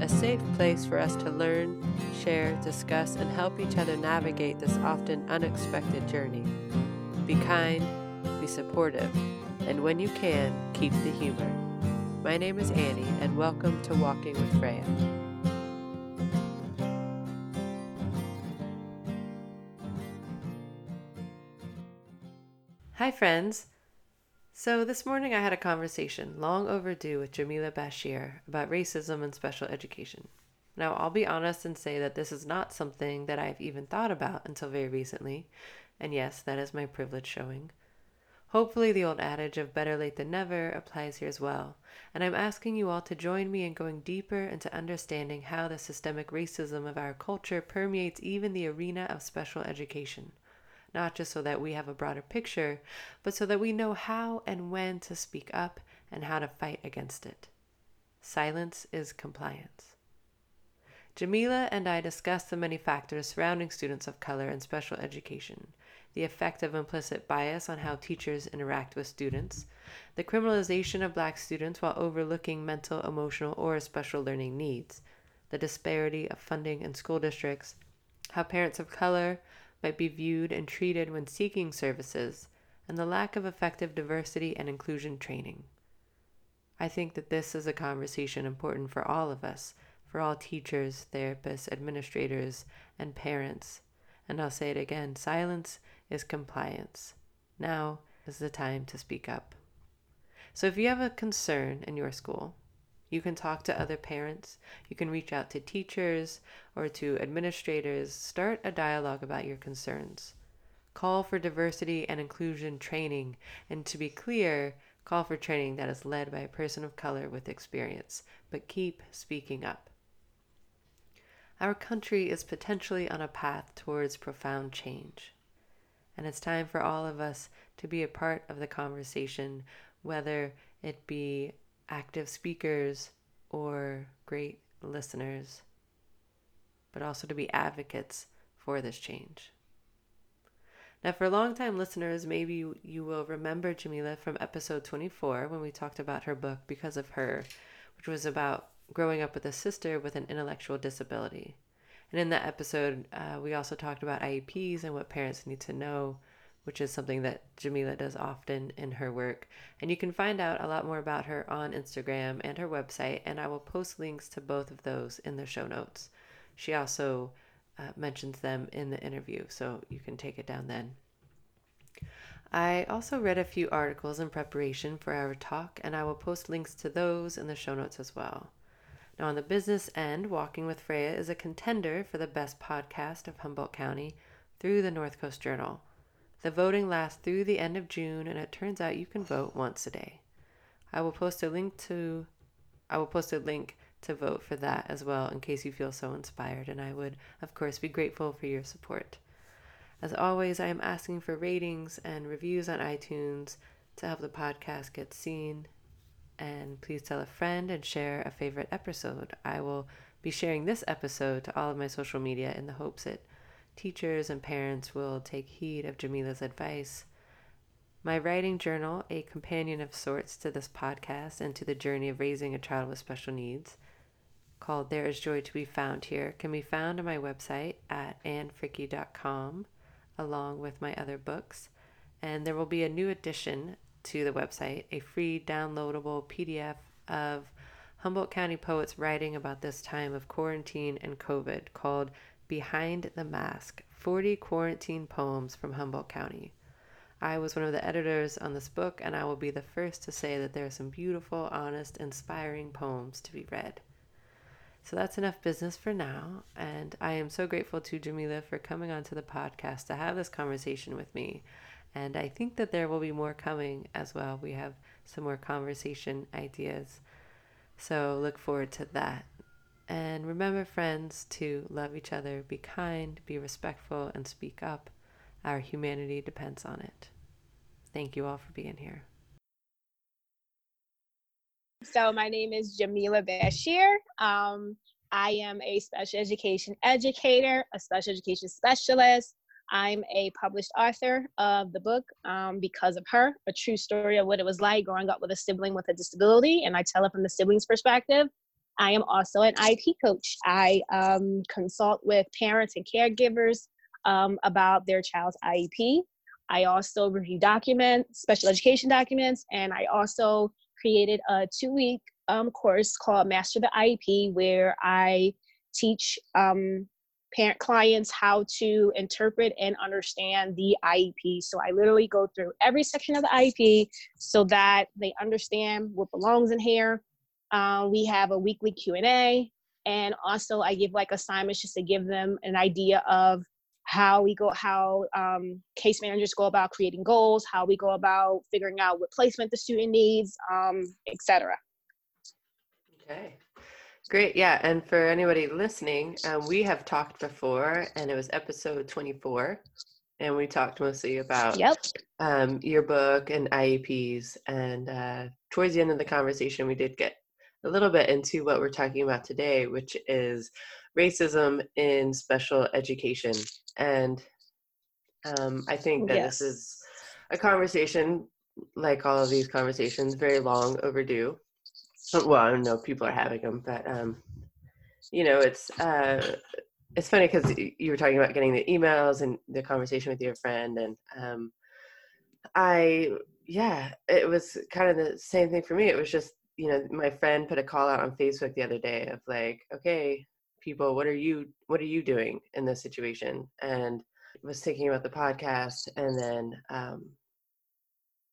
a safe place for us to learn, share, discuss, and help each other navigate this often unexpected journey. Be kind, be supportive, and when you can, keep the humor. My name is Annie, and welcome to Walking with Freya. Hi, friends. So, this morning I had a conversation, long overdue, with Jamila Bashir about racism and special education. Now, I'll be honest and say that this is not something that I've even thought about until very recently, and yes, that is my privilege showing. Hopefully, the old adage of better late than never applies here as well, and I'm asking you all to join me in going deeper into understanding how the systemic racism of our culture permeates even the arena of special education not just so that we have a broader picture, but so that we know how and when to speak up and how to fight against it. Silence is compliance. Jamila and I discussed the many factors surrounding students of color in special education, the effect of implicit bias on how teachers interact with students, the criminalization of black students while overlooking mental, emotional, or special learning needs, the disparity of funding in school districts, how parents of color, might be viewed and treated when seeking services, and the lack of effective diversity and inclusion training. I think that this is a conversation important for all of us, for all teachers, therapists, administrators, and parents. And I'll say it again silence is compliance. Now is the time to speak up. So if you have a concern in your school, you can talk to other parents, you can reach out to teachers or to administrators, start a dialogue about your concerns. Call for diversity and inclusion training, and to be clear, call for training that is led by a person of color with experience, but keep speaking up. Our country is potentially on a path towards profound change, and it's time for all of us to be a part of the conversation, whether it be active speakers or great listeners, but also to be advocates for this change. Now, for long-time listeners, maybe you, you will remember Jamila from episode 24 when we talked about her book Because of Her, which was about growing up with a sister with an intellectual disability. And in that episode, uh, we also talked about IEPs and what parents need to know which is something that Jamila does often in her work. And you can find out a lot more about her on Instagram and her website, and I will post links to both of those in the show notes. She also uh, mentions them in the interview, so you can take it down then. I also read a few articles in preparation for our talk, and I will post links to those in the show notes as well. Now, on the business end, Walking with Freya is a contender for the best podcast of Humboldt County through the North Coast Journal. The voting lasts through the end of June, and it turns out you can vote once a day. I will post a link to I will post a link to vote for that as well in case you feel so inspired, and I would, of course, be grateful for your support. As always, I am asking for ratings and reviews on iTunes to help the podcast get seen. And please tell a friend and share a favorite episode. I will be sharing this episode to all of my social media in the hopes it teachers and parents will take heed of Jamila's advice. My writing journal, a companion of sorts to this podcast and to the journey of raising a child with special needs, called There Is Joy to Be Found Here, can be found on my website at annefricke.com, along with my other books. And there will be a new addition to the website, a free downloadable PDF of Humboldt County poets writing about this time of quarantine and COVID called Behind the Mask 40 Quarantine Poems from Humboldt County. I was one of the editors on this book, and I will be the first to say that there are some beautiful, honest, inspiring poems to be read. So that's enough business for now, and I am so grateful to Jamila for coming onto the podcast to have this conversation with me. And I think that there will be more coming as well. We have some more conversation ideas. So look forward to that. And remember, friends, to love each other, be kind, be respectful, and speak up. Our humanity depends on it. Thank you all for being here. So, my name is Jamila Bashir. Um, I am a special education educator, a special education specialist. I'm a published author of the book um, Because of Her, a true story of what it was like growing up with a sibling with a disability. And I tell it from the sibling's perspective. I am also an IEP coach. I um, consult with parents and caregivers um, about their child's IEP. I also review documents, special education documents, and I also created a two week um, course called Master the IEP where I teach um, parent clients how to interpret and understand the IEP. So I literally go through every section of the IEP so that they understand what belongs in here um, we have a weekly Q&A and also I give like assignments just to give them an idea of how we go how um, case managers go about creating goals how we go about figuring out what placement the student needs um, etc okay great yeah and for anybody listening um, we have talked before and it was episode 24 and we talked mostly about yep. um, your book and IEPs. And uh, towards the end of the conversation, we did get a little bit into what we're talking about today, which is racism in special education. And um, I think that yes. this is a conversation, like all of these conversations, very long overdue. Well, I don't know, people are having them, but um, you know, it's uh, it's funny because you were talking about getting the emails and the conversation with your friend, and um, I, yeah, it was kind of the same thing for me. It was just you know, my friend put a call out on Facebook the other day of like, okay, people, what are you what are you doing in this situation? And I was thinking about the podcast and then um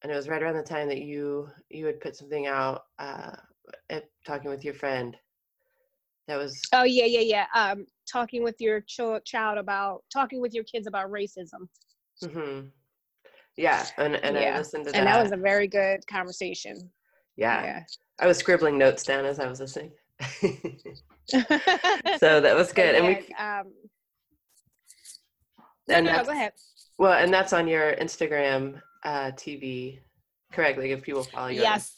and it was right around the time that you you had put something out uh at, talking with your friend that was oh yeah yeah yeah um talking with your ch- child about talking with your kids about racism mm-hmm. yeah and and yeah. i listened to that and that was a very good conversation yeah. yeah. I was scribbling notes down as I was listening. so that was good. And, we um, and no, go ahead. Well, and that's on your Instagram uh, TV, correct? Like if people follow you. Yes.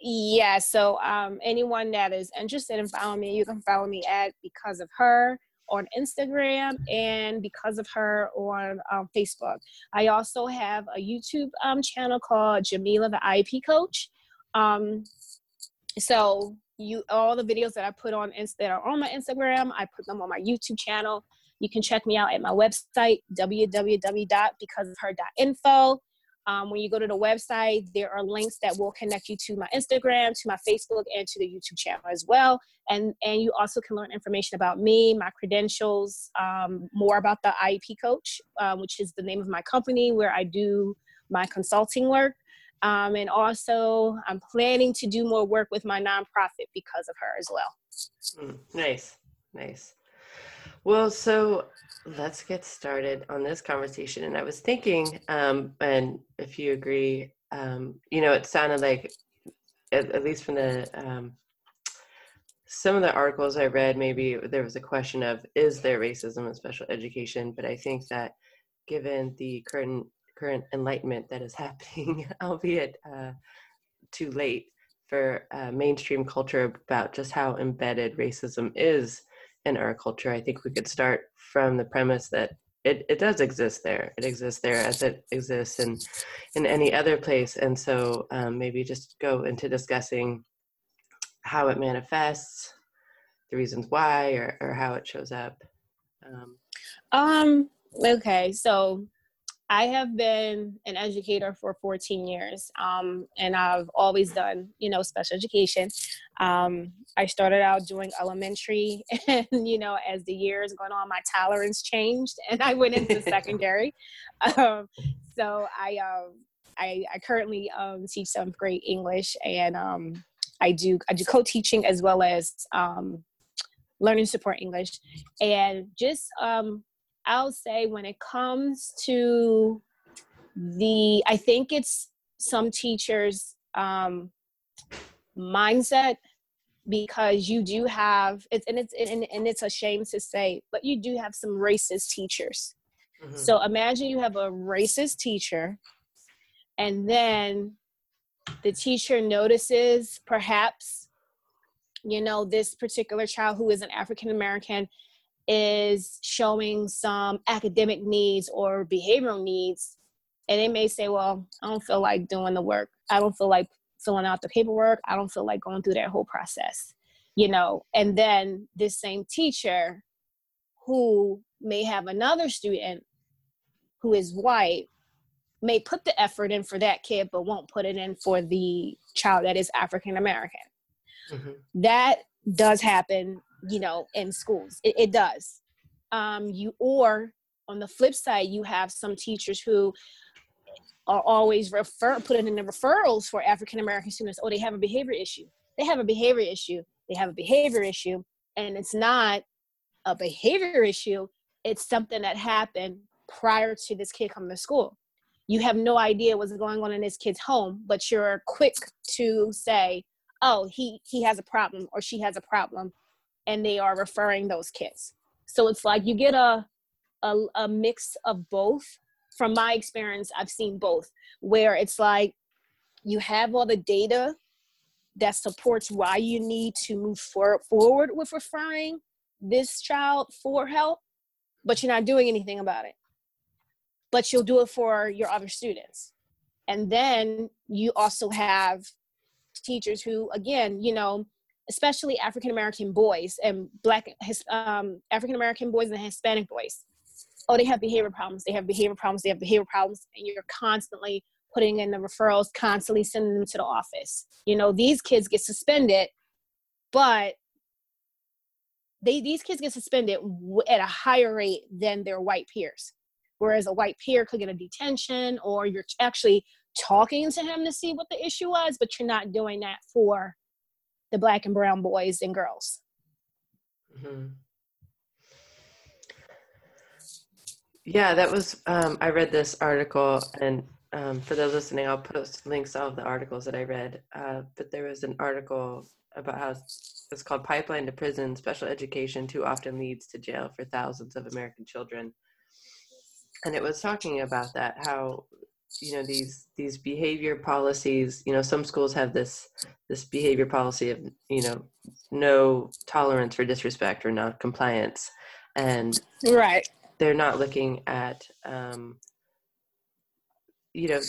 Yeah. So um, anyone that is interested in following me, you can follow me at because of her on Instagram and because of her on um, Facebook. I also have a YouTube um, channel called Jamila the IEP Coach. Um, so you all the videos that I put on that are on my Instagram, I put them on my YouTube channel. You can check me out at my website www.becauseofher.info. Um, when you go to the website, there are links that will connect you to my Instagram, to my Facebook, and to the YouTube channel as well. And and you also can learn information about me, my credentials, um, more about the IEP Coach, uh, which is the name of my company where I do my consulting work. Um, and also, I'm planning to do more work with my nonprofit because of her as well. Mm, nice, nice. Well, so let's get started on this conversation. And I was thinking, um, and if you agree, um, you know, it sounded like, at, at least from the um, some of the articles I read, maybe there was a question of is there racism in special education? But I think that given the current current enlightenment that is happening, albeit uh, too late, for uh, mainstream culture about just how embedded racism is in our culture. I think we could start from the premise that it, it does exist there. It exists there as it exists in in any other place. And so um, maybe just go into discussing how it manifests, the reasons why, or, or how it shows up. Um, um okay, so I have been an educator for 14 years, um, and I've always done, you know, special education. Um, I started out doing elementary, and you know, as the years going on, my tolerance changed, and I went into secondary. Um, so I, um, I, I currently um, teach seventh grade English, and um, I do I do co-teaching as well as learning support English, and just I'll say when it comes to the, I think it's some teachers' um, mindset because you do have it's and it's and, and it's a shame to say but you do have some racist teachers mm-hmm. so imagine you have a racist teacher and then the teacher notices perhaps you know this particular child who is an african american is showing some academic needs or behavioral needs. And they may say well i don't feel like doing the work. I don't feel like filling out the paperwork. I don't feel like going through that whole process you know? And then this same teacher who may have another student who is white may put the effort in for that kid but won't put it in for the child that is african american mm-hmm. that does happen you know in schools. It, it does. Um, you or on the flip side you have some teachers who are always refer putting in the referrals for african american students oh they have a behavior issue. They have a behavior issue. They have a behavior issue. And it's not a behavior issue. It's something that happened prior to this kid coming to school. You have no idea what's going on in this kid's home but you're quick to say oh he he has a problem or she has a problem and they are referring those kids. So it's like you get a a, a mix of both. From my experience i've seen both where it's like you have all the data that supports why you need to move for, forward with referring this child for help but you're not doing anything about it. But you'll do it for your other students. And then you also have teachers who again you know especially african american boys and black um, african american boys and hispanic boys. Oh they have behavior problems. They have behavior problems. They have behavior problems. And you're constantly putting in the referrals constantly sending them to the office. You know these kids get suspended but they these kids get suspended at a higher rate than their white peers. Whereas a white peer could get a detention or you're actually talking to him to see what the issue was, but you're not doing that for the black and brown boys and girls. Mm-hmm. Yeah, that was. Um, I read this article, and um, for those listening, I'll post links of the articles that I read. Uh, but there was an article about how it's called "Pipeline to Prison: Special Education Too Often Leads to Jail for Thousands of American Children," and it was talking about that how you know these these behavior policies you know some schools have this this behavior policy of you know no tolerance for disrespect or non-compliance and right. they're not looking at um you know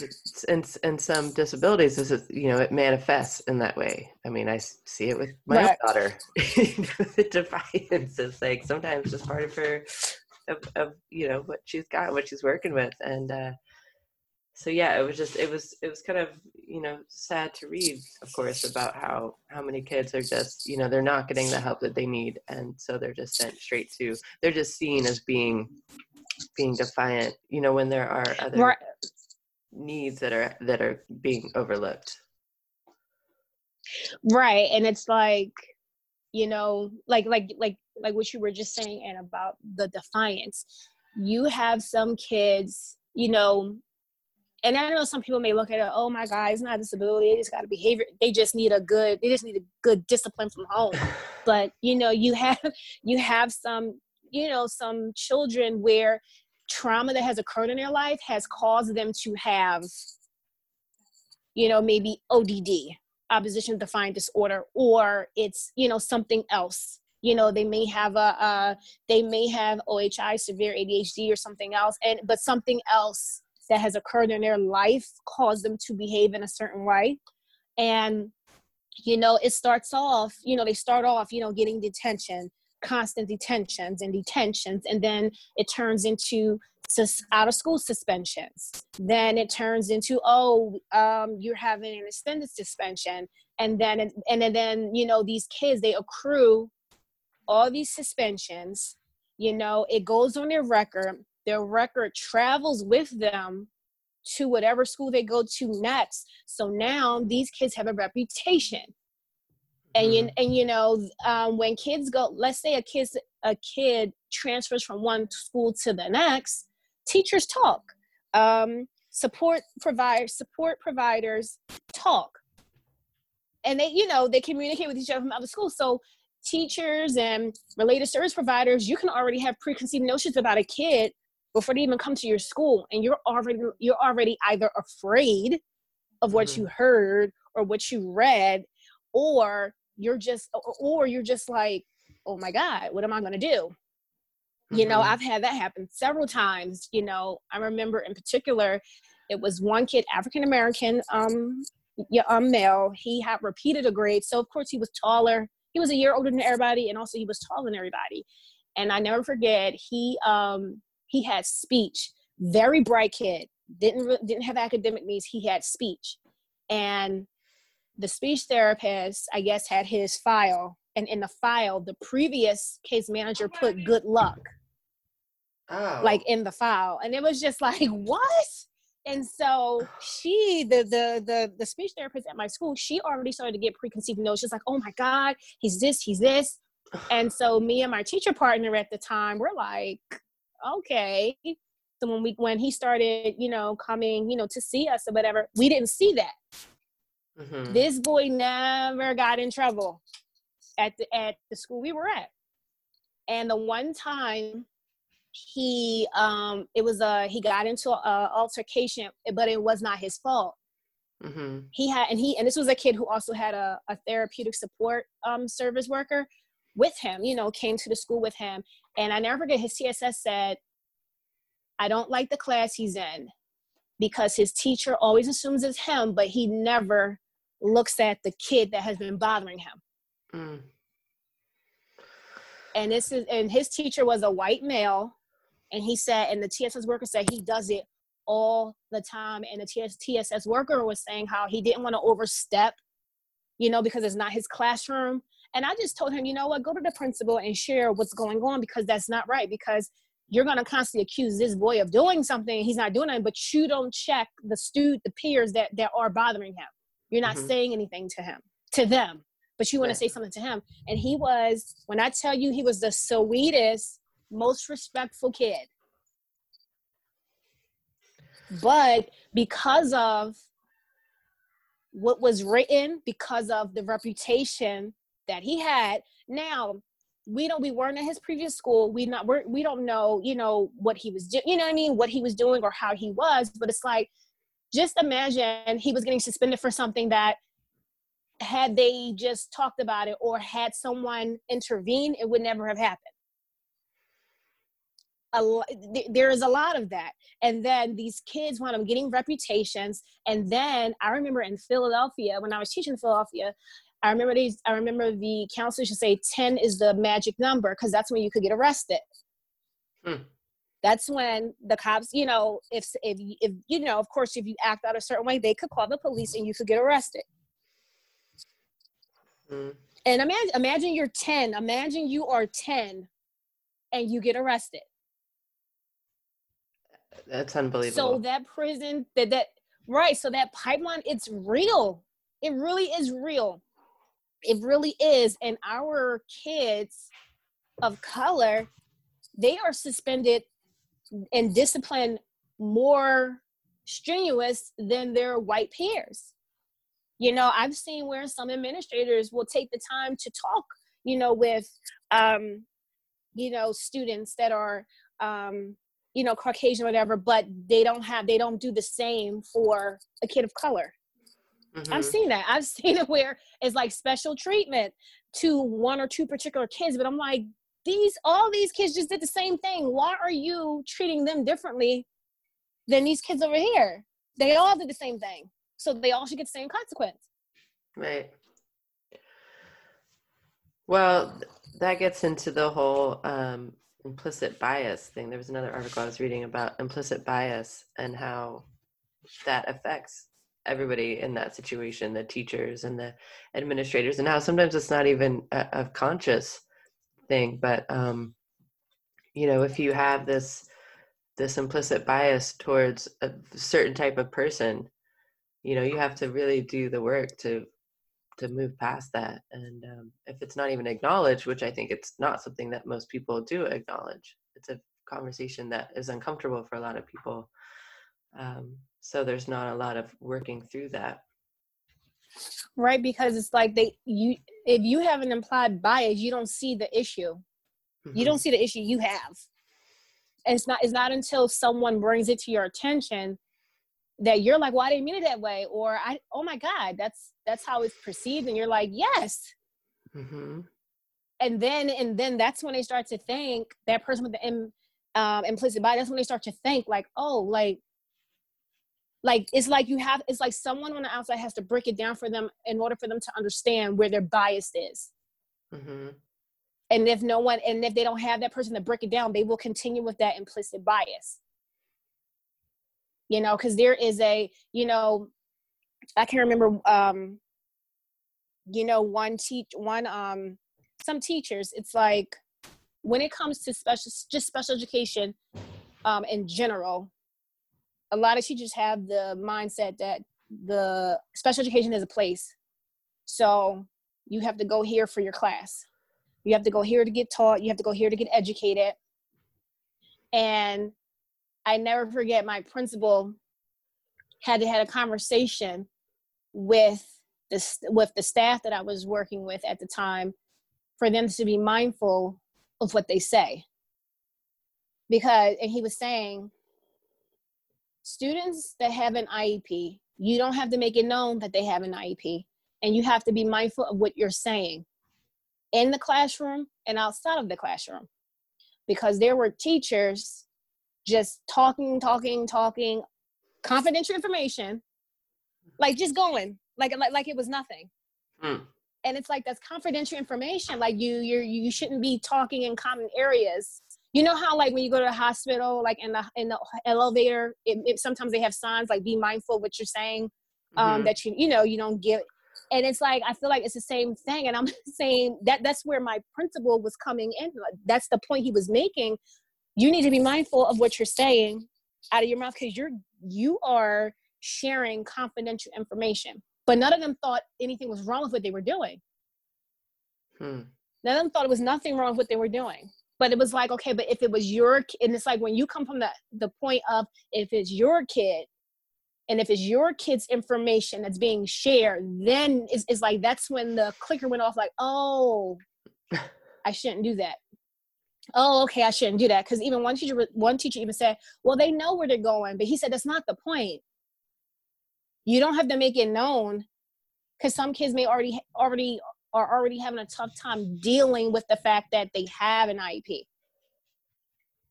and and some disabilities this is you know it manifests in that way. I mean i see it with my right. daughter. The defiance is like sometimes just part of her of, of you know what she's got what she's working with. And uh so yeah, it was just it was it was kind of you know sad to read, of course, about how how many kids are just you know they're not getting the help that they need, and so they're just sent straight to they're just seen as being being defiant, you know, when there are other right. needs that are that are being overlooked. Right, and it's like you know like like like like what you were just saying and about the defiance you have some kids you know and I know some people may look at it, oh my God, it's not a disability, they just got a behavior, they just need a good, they just need a good discipline from home. but you know, you have you have some, you know, some children where trauma that has occurred in their life has caused them to have, you know, maybe ODD, opposition defiant disorder, or it's, you know, something else you know they may have a uh, they may have ohi severe adhd or something else and but something else that has occurred in their life caused them to behave in a certain way. And you know it starts off you know they start off you know getting detention constant detentions and detentions and then it turns into sus- out of school suspensions. Then it turns into oh um, you're having an extended suspension. And then and then, then you know these kids they accrue all these suspensions. You know it goes on their record their record travels with them to whatever school they go to next. So now these kids have a reputation. And mm-hmm. you, and you know um, when kids go, let's say a kid a kid transfers from one school to the next, teachers talk, um, support provide support providers talk. and they you know they communicate with each other from other schools so teachers and related service providers you can already have preconceived notions about a kid before they even come to your school and you're already you're already either afraid of what mm-hmm. you heard or what you read or you're just or you're just like oh my god what am i going to do mm-hmm. you know mm-hmm. i've had that happen several times you know i remember in particular it was one kid african american um yeah, um, male he had repeated a grade so of course he was taller he was a year older than everybody and also he was taller than everybody and i never forget he um he had speech. Very bright kid. Didn't didn't have academic needs. He had speech. And the speech therapist i guess had his file. And in the file the previous case manager put good luck. Oh. like in the file. And it was just like what? And so she the, the the the speech therapist at my school she already started to get preconceived notions. She's like oh my god he's this he's this. And so me and my teacher partner at the time we're like okay. So when we when he started you know coming you know to see us or whatever we didn't see that. Mm-hmm. this boy never got in trouble at the at the school we were at. And the one time he um it was a he got into a altercation but it was not his fault. Mm-hmm. he had and he and this was a kid who also had a, a therapeutic support um service worker with him you know came to the school with him and i never forget his tss said i don't like the class he's in because his teacher always assumes it's him but he never looks at the kid that has been bothering him mm. and this is and his teacher was a white male and he said, and the TSS worker said he does it all the time. And the TS, TSS worker was saying how he didn't want to overstep, you know, because it's not his classroom. And I just told him, you know what, go to the principal and share what's going on because that's not right. Because you're going to constantly accuse this boy of doing something he's not doing it, but you don't check the student, the peers that, that are bothering him. You're not mm-hmm. saying anything to him, to them, but you want to say something to him. And he was, when I tell you, he was the sweetest, most respectful kid. But because of what was written, because of the reputation that he had, now we don't we weren't at his previous school. We not we're, we don't know you know what he was doing you know what i mean? What he was doing or how he was but it's like just imagine he was getting suspended for something that had they just talked about it or had someone intervene it would never have happened. A, there is a lot of that. And then these kids when i'm getting reputations. And then i remember in philadelphia when i was teaching in philadelphia i remember these i remember the counselors should say 10 is the magic number because that's when you could get arrested hmm. that's when the cops you know if if if you know of course if you act out a certain way they could call the police and you could get arrested hmm. and imagine imagine you're 10 imagine you are 10 and you get arrested that's unbelievable. So that prison, that that right, so that pipeline, it's real. It really is real. It really is. And our kids of color, they are suspended and disciplined more strenuous than their white peers. You know, I've seen where some administrators will take the time to talk, you know, with um, you know, students that are um you know caucasian whatever but they don't have they don't do the same for a kid of color mm-hmm. i've seen that. I've seen it where it's like special treatment to one or two particular kids but i'm like these all these kids just did the same thing. Why are you treating them differently than these kids over here? They all did the same thing so they all should get the same consequence. Right. Well that gets into the whole um implicit bias thing. There was another article I was reading about implicit bias and how that affects everybody in that situation the teachers and the administrators and how sometimes it's not even a, a conscious thing but um you know if you have this this implicit bias towards a certain type of person you know you have to really do the work to to move past that and um, if it's not even acknowledged which i think it's not something that most people do acknowledge it's a conversation that is uncomfortable for a lot of people um, so there's not a lot of working through that right because it's like they you if you have an implied bias you don't see the issue mm-hmm. you don't see the issue you have and it's not it's not until someone brings it to your attention that you're like well i didn't mean it that way or i oh my god that's that's how it's perceived and you're like yes mm-hmm. and then and then that's when they start to think that person with the um, implicit bias that's when they start to think like oh like like it's like you have it's like someone on the outside has to break it down for them in order for them to understand where their bias is mm-hmm. and if no one and if they don't have that person to break it down they will continue with that implicit bias you know because there is a you know i can't remember um you know one teach one um some teachers it's like when it comes to special just special education um in general a lot of teachers have the mindset that the special education is a place. So you have to go here for your class. You have to go here to get taught. You have to go here to get educated. And I never forget my principal had to had a conversation with the with the staff that I was working with at the time for them to be mindful of what they say. Because and he was saying students that have an IEP, you don't have to make it known that they have an IEP. And you have to be mindful of what you're saying in the classroom and outside of the classroom. Because there were teachers just talking, talking, talking, confidential information, like just going, like like, like it was nothing. Mm. And it's like that's confidential information. Like you, you you shouldn't be talking in common areas you know how like when you go to the hospital like in the in the elevator it, it, sometimes they have signs like be mindful what you're saying um mm-hmm. that you you know you don't get and it's like i feel like it's the same thing and i'm saying that that's where my principal was coming in that's the point he was making you need to be mindful of what you're saying out of your mouth because you're you are sharing confidential information but none of them thought anything was wrong with what they were doing hmm. none of them thought it was nothing wrong with what they were doing but it was like okay but if it was your and it's like when you come from the the point of if it's your kid and if it's your kid's information that's being shared then it's, it's like that's when the clicker went off like oh i shouldn't do that. Oh okay i shouldn't do that. Because even one teacher one teacher even said well they know where they're going but he said that's not the point. You don't have to make it known because some kids may already already are already having a tough time dealing with the fact that they have an IEP.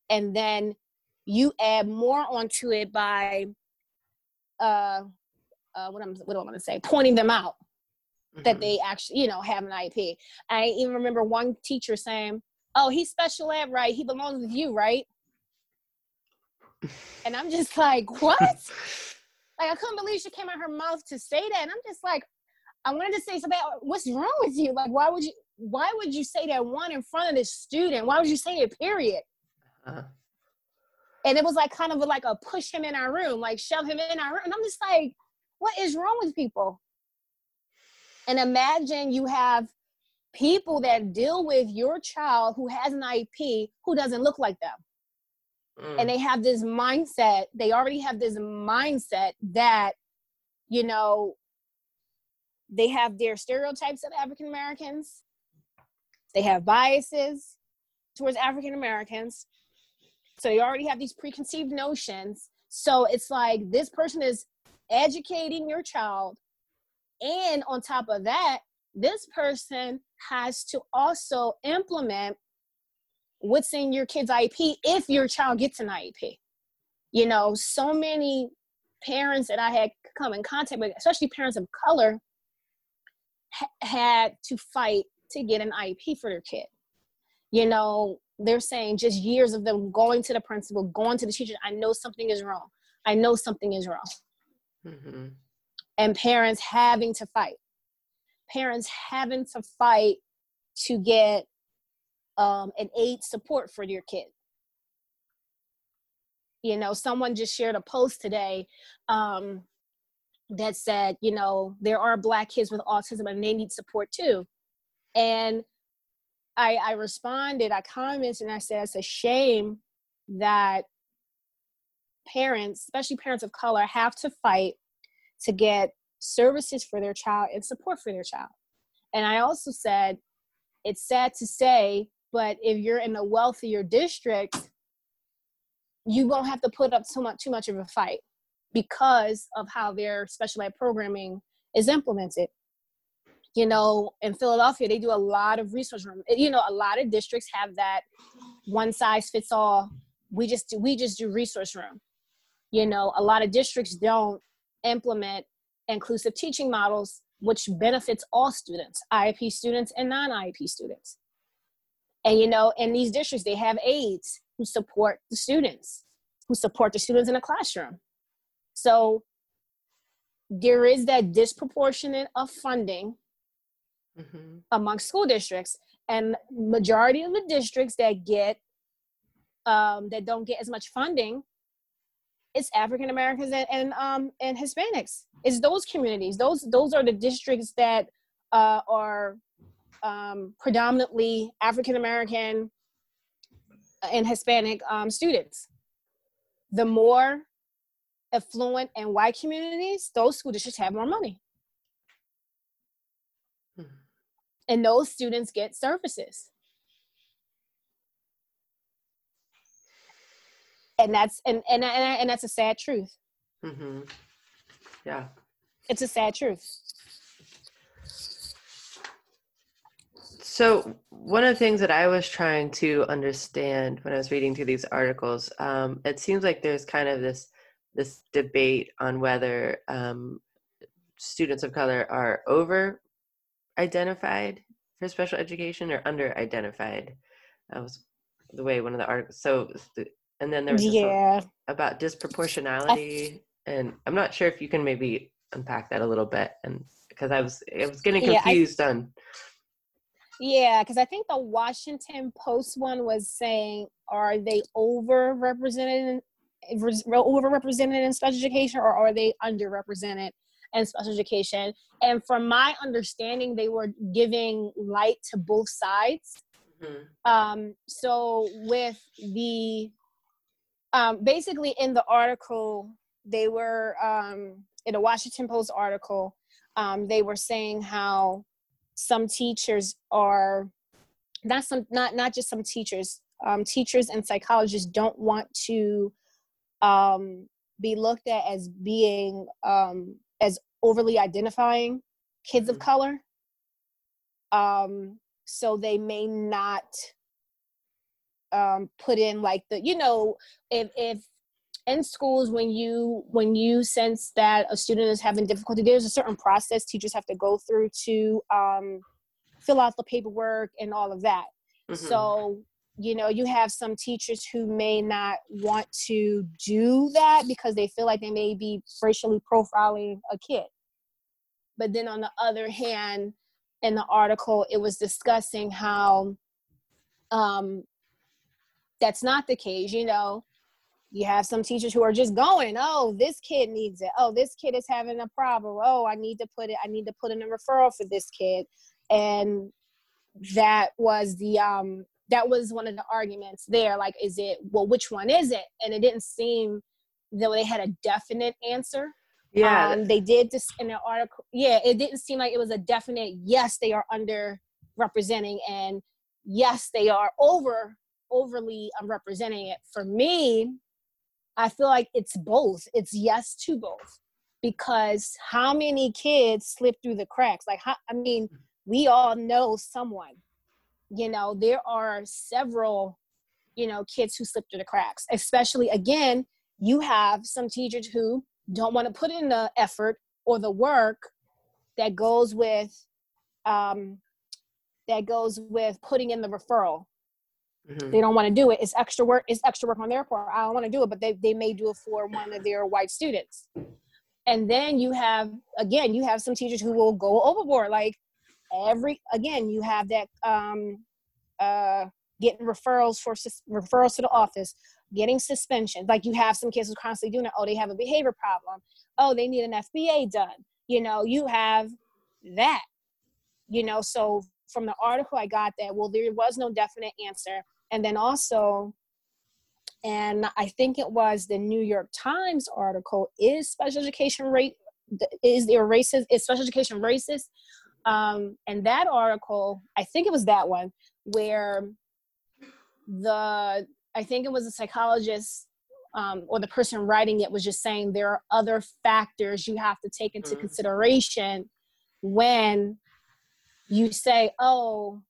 And then you add more onto it by uh, uh what I'm what do I want to say? Pointing them out mm-hmm. that they actually, you know, have an IEP. I even remember one teacher saying, Oh, he's special ed, right? He belongs with you, right? And I'm just like, what? like I couldn't believe she came out her mouth to say that. And I'm just like, I wanted to say something. What's wrong with you? Like, why would you? Why would you say that one in front of this student? Why would you say it? Period. Uh-huh. And it was like kind of like a push him in our room, like shove him in our room. And I'm just like, what is wrong with people? And imagine you have people that deal with your child who has an IEP who doesn't look like them. Mm. And they have this mindset, they already have this mindset that, you know, they have their stereotypes of African Americans. They have biases towards African Americans. So they already have these preconceived notions. So it's like this person is educating your child. And on top of that, this person has to also implement what's in your kid's IEP if your child gets an IEP. You know, so many parents that I had come in contact with, especially parents of color, ha- had to fight to get an IEP for their kid. You know, they're saying just years of them going to the principal, going to the teacher. I know something is wrong. I know something is wrong. Mm-hmm. And parents having to fight. Parents having to fight to get um, an aid support for their kid. You know, someone just shared a post today um, that said, you know, there are black kids with autism and they need support too. And I, I responded, I commented, and I said, it's a shame that parents, especially parents of color, have to fight to get services for their child and support for their child. And I also said, it's sad to say, but if you're in a wealthier district, you won't have to put up too much too much of a fight because of how their special ed programming is implemented. You know, in Philadelphia, they do a lot of resource room. You know, a lot of districts have that one size fits all. We just do we just do resource room. You know, a lot of districts don't implement inclusive teaching models, which benefits all students, IEP students and non-IEP students. And you know, in these districts, they have aides who support the students, who support the students in the classroom. So there is that disproportionate of funding mm-hmm. among school districts and majority of the districts that get um, that don't get as much funding it's african americans and and, um, and hispanics. It's those communities. Those those are the districts that uh, are um, predominantly african american and hispanic um, students. The more affluent and white communities, those school districts have more money. Hmm. And those students get services. And that's and and and, and that's a sad truth. Mm-hmm. Yeah. It's a sad truth. So one of the things that I was trying to understand when I was reading through these articles, um, it seems like there's kind of this this debate on whether um, students of color are over identified for special education or under identified. That was the way one of the articles. So, and then there was yeah about disproportionality, and I'm not sure if you can maybe unpack that a little bit, and because I was I was getting confused yeah, I, on. Yeah, because I think the Washington Post one was saying, are they overrepresented overrepresented in special education or are they underrepresented in special education? And from my understanding, they were giving light to both sides. Mm-hmm. Um, so with the um, basically in the article, they were um, in a Washington Post article, um, they were saying how some teachers are not some not not just some teachers um, teachers and psychologists don't want to um, be looked at as being um, as overly identifying kids of mm-hmm. color. Um, so they may not um, put in like the you know if if in schools when you when you sense that a student is having difficulty there's a certain process teachers have to go through to um, fill out the paperwork and all of that mm-hmm. so you know you have some teachers who may not want to do that because they feel like they may be racially profiling a kid. But then on the other hand in the article it was discussing how um that's not the case you know. You have some teachers who are just going oh this kid needs it. Oh this kid is having a problem. Oh i need to put it i need to put in a referral for this kid. And that was the um that was one of the arguments there like is it well which one is it? And it didn't seem though they had a definite answer. Yeah. Um, they did this in the article yeah it didn't seem like it was a definite yes they are under representing and yes they are over overly um, representing it. For me i feel like it's both. It's yes to both. Because how many kids slip through the cracks? Like how, i mean we all know someone you know there are several you know kids who slip through the cracks especially again you have some teachers who don't want to put in the effort or the work that goes with um, that goes with putting in the referral. Mm-hmm. they don't want to do it. It's extra work it's extra work on their part. I don't want to do it but they, they may do it for one of their white students. And then you have again you have some teachers who will go overboard like every again you have that um uh getting referrals for referrals to the office getting suspension. Like you have some kids who constantly doing it oh they have a behavior problem. Oh they need an fba done. You know you have that. You know so from the article i got that well there was no definite answer. And then also and i think it was the new york times article is special education rate is there racist? Is special education racist? Um, and that article, I think it was that one where the I think it was a psychologist um, or the person writing it was just saying there are other factors you have to take into mm-hmm. consideration when you say, "Oh,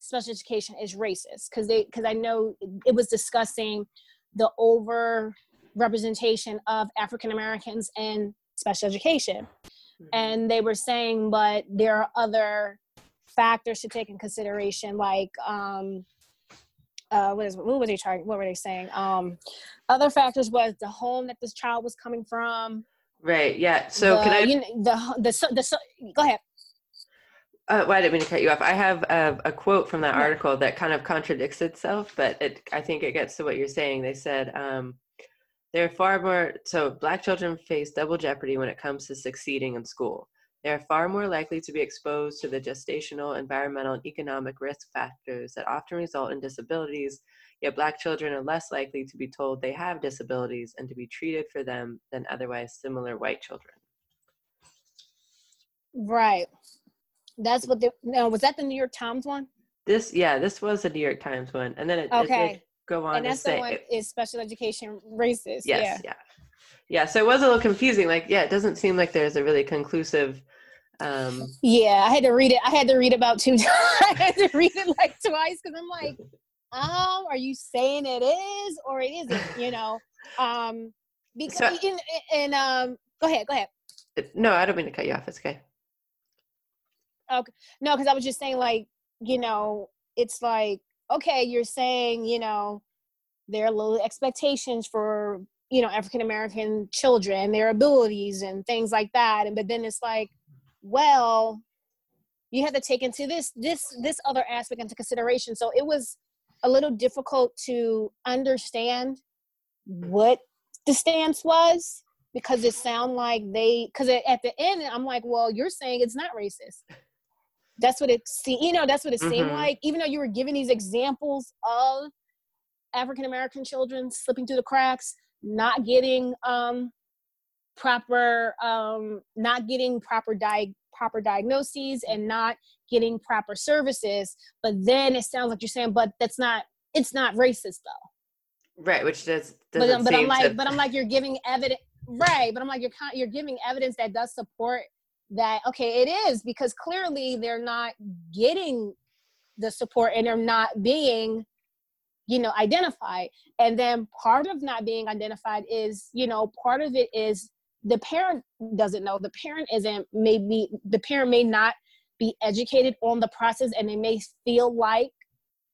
special education is racist," because they because I know it was discussing the over representation of African Americans in special education. And they were saying, but there are other factors to take in consideration, like um, uh, what is what was they trying? What were they saying? Um, other factors was the home that this child was coming from. Right. Yeah. So the, can I? You know, the the the, the go ahead. Uh, well, I didn't mean to cut you off. I have a, a quote from that article that kind of contradicts itself, but it, I think it gets to what you're saying. They said um, there are far more. So black children face double jeopardy when it comes to succeeding in school. They are far more likely to be exposed to the gestational, environmental, and economic risk factors that often result in disabilities, yet Black children are less likely to be told they have disabilities and to be treated for them than otherwise similar white children. Right. That's what the, no, was that the New York Times one? This, yeah, this was the New York Times one. And then it, okay. it go on and that's say. The one it, is special education racist. Yes, yeah. yeah yeah so it was a little confusing like yeah it doesn't seem like there's a really conclusive um yeah i had to read it i had to read about two times i had to read it like twice because i'm like um are you saying it is or it isn't you know um because so, in, in um go ahead go ahead no i don't mean to cut you off it's okay okay no because i was just saying like you know it's like okay you're saying you know there are little expectations for you know african american children their abilities and things like that. And but then it's like well you have to take into this this this other aspect into consideration. So it was a little difficult to understand what the stance was because it sounded like they because at the end i'm like well you're saying it's not racist that's what it see you know that's what it mm-hmm. seemed like even though you were giving these examples of african american children slipping through the cracks not getting um, proper um, not getting proper di- proper diagnoses and not getting proper services but then it sounds like you're saying but that's not it's not racist though right which does but, but i'm like to... but i'm like you're giving evidence right but i'm like you're you're giving evidence that does support that okay it is because clearly they're not getting the support and they're not being you know identified. And then part of not being identified is you know part of it is the parent doesn't know. The parent isn't maybe the parent may not be educated on the process and they may feel like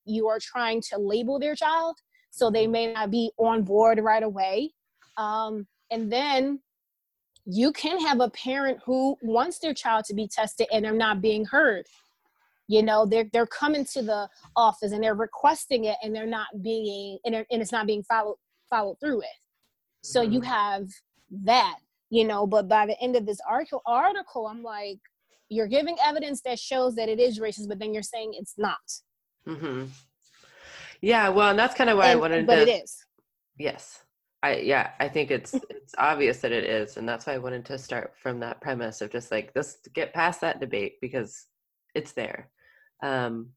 you are trying to label their child so they may not be on board right away. Um, and then you can have a parent who wants their child to be tested and they're not being heard. You know they're they're coming to the office and they're requesting it and they're not being and, and it's not being followed followed through with. So mm-hmm. you have that you know but by the end of this article article i'm like you're giving evidence that shows that it is racist but then you're saying it's not. Mm-hmm. yeah well and that's kind of why and, i wanted but to it is. Yes i yeah i think it's it's obvious that it is and that's why i wanted to start from that premise of just like let's get past that debate because it's there um,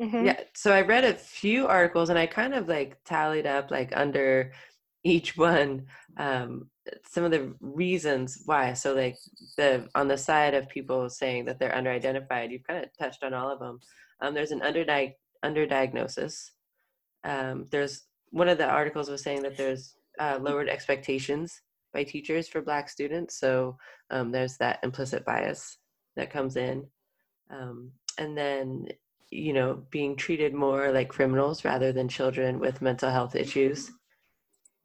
mm-hmm. Yeah. So I read a few articles and I kind of like tallied up like under each one um, some of the reasons why. So like the on the side of people saying that they're underidentified, you've kind of touched on all of them. Um, there's an underdi- underdiagnosis. Um, there's one of the articles was saying that there's uh, lowered expectations by teachers for Black students. So um, there's that implicit bias that comes in. Um, and then you know being treated more like criminals rather than children with mental health issues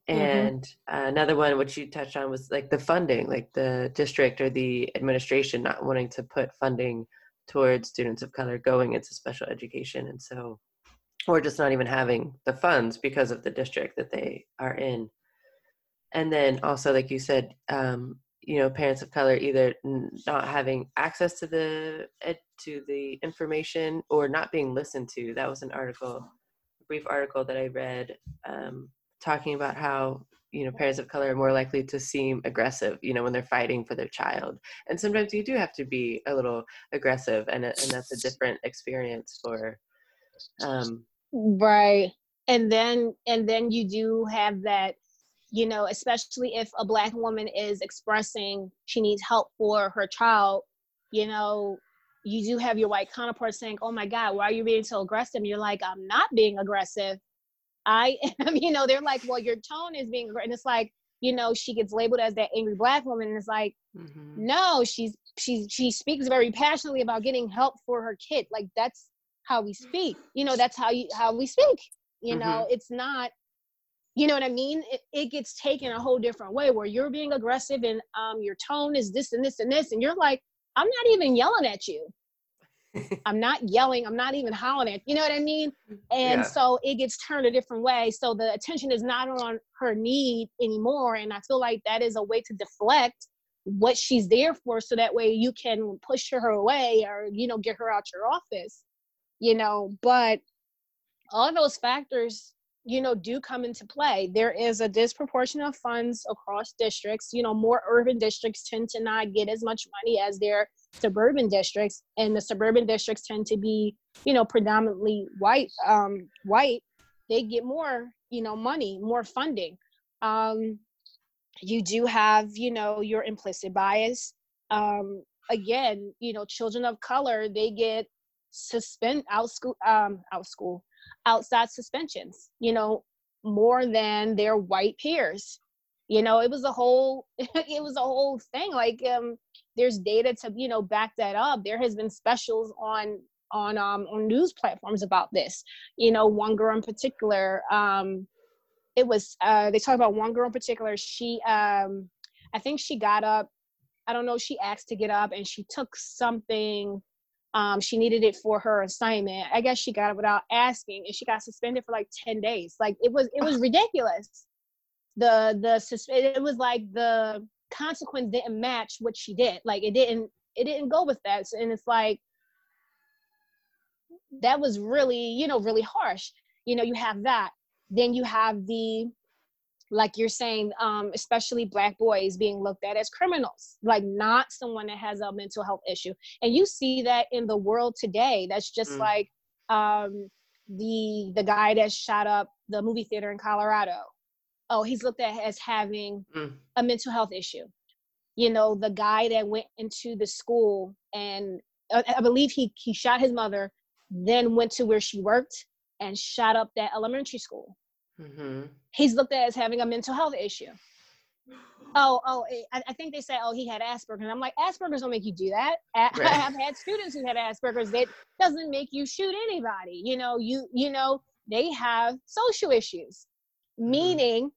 mm-hmm. and mm-hmm. another one which you touched on was like the funding like the district or the administration not wanting to put funding towards students of color going into special education and so or just not even having the funds because of the district that they are in and then also like you said um, you know parents of color either not having access to the to the information or not being listened to. That was an article a brief article that i read um, talking about how you know parents of color are more likely to seem aggressive you know when they're fighting for their child. And sometimes you do have to be a little aggressive and and that's a different experience for um right. And then and then you do have that you know especially if a black woman is expressing she needs help for her child you know you do have your white counterpart saying oh my god why are you being so aggressive you're like i'm not being aggressive i am you know they're like well your tone is being aggressive. and it's like you know she gets labeled as that angry black woman and it's like mm-hmm. no she's she's she speaks very passionately about getting help for her kid like that's how we speak you know that's how you how we speak you mm-hmm. know it's not you know what i mean? It, it gets taken a whole different way where you're being aggressive and um your tone is this and this and this and you're like i'm not even yelling at you. I'm not yelling. I'm not even hollering at you know what i mean? And yeah. so it gets turned a different way. So the attention is not on her need anymore and i feel like that is a way to deflect what she's there for so that way you can push her away or you know get her out your office you know? But all those factors you know do come into play. There is a disproportion of funds across districts. You know more urban districts tend to not get as much money as their suburban districts and the suburban districts tend to be you know predominantly white um white. They get more you know money more funding. Um you do have you know your implicit bias. Um again you know children of color they get suspend out school um out school outside suspensions, you know, more than their white peers. You know, it was a whole it was a whole thing. Like um there's data to, you know, back that up. There has been specials on on um on news platforms about this. You know, one girl in particular, um it was uh they talk about one girl in particular, she um I think she got up I don't know, she asked to get up and she took something um, she needed it for her assignment. I guess she got it without asking, and she got suspended for like ten days. Like it was, it was ridiculous. The the it was like the consequence didn't match what she did. Like it didn't, it didn't go with that. And it's like that was really, you know, really harsh. You know, you have that. Then you have the like you're saying um, especially black boys being looked at as criminals like not someone that has a mental health issue and you see that in the world today that's just mm. like um, the the guy that shot up the movie theater in colorado oh he's looked at as having mm. a mental health issue you know the guy that went into the school and uh, i believe he he shot his mother then went to where she worked and shot up that elementary school Mm-hmm. He's looked at as having a mental health issue. Oh, oh, eh, I, I, think they say, oh, he had Asperger's. And I'm like, Asperger's don't make you do that. Right. I have had students who had Asperger's. That doesn't make you shoot anybody. You know, you you know, they have social issues. Mm-hmm. Meaning,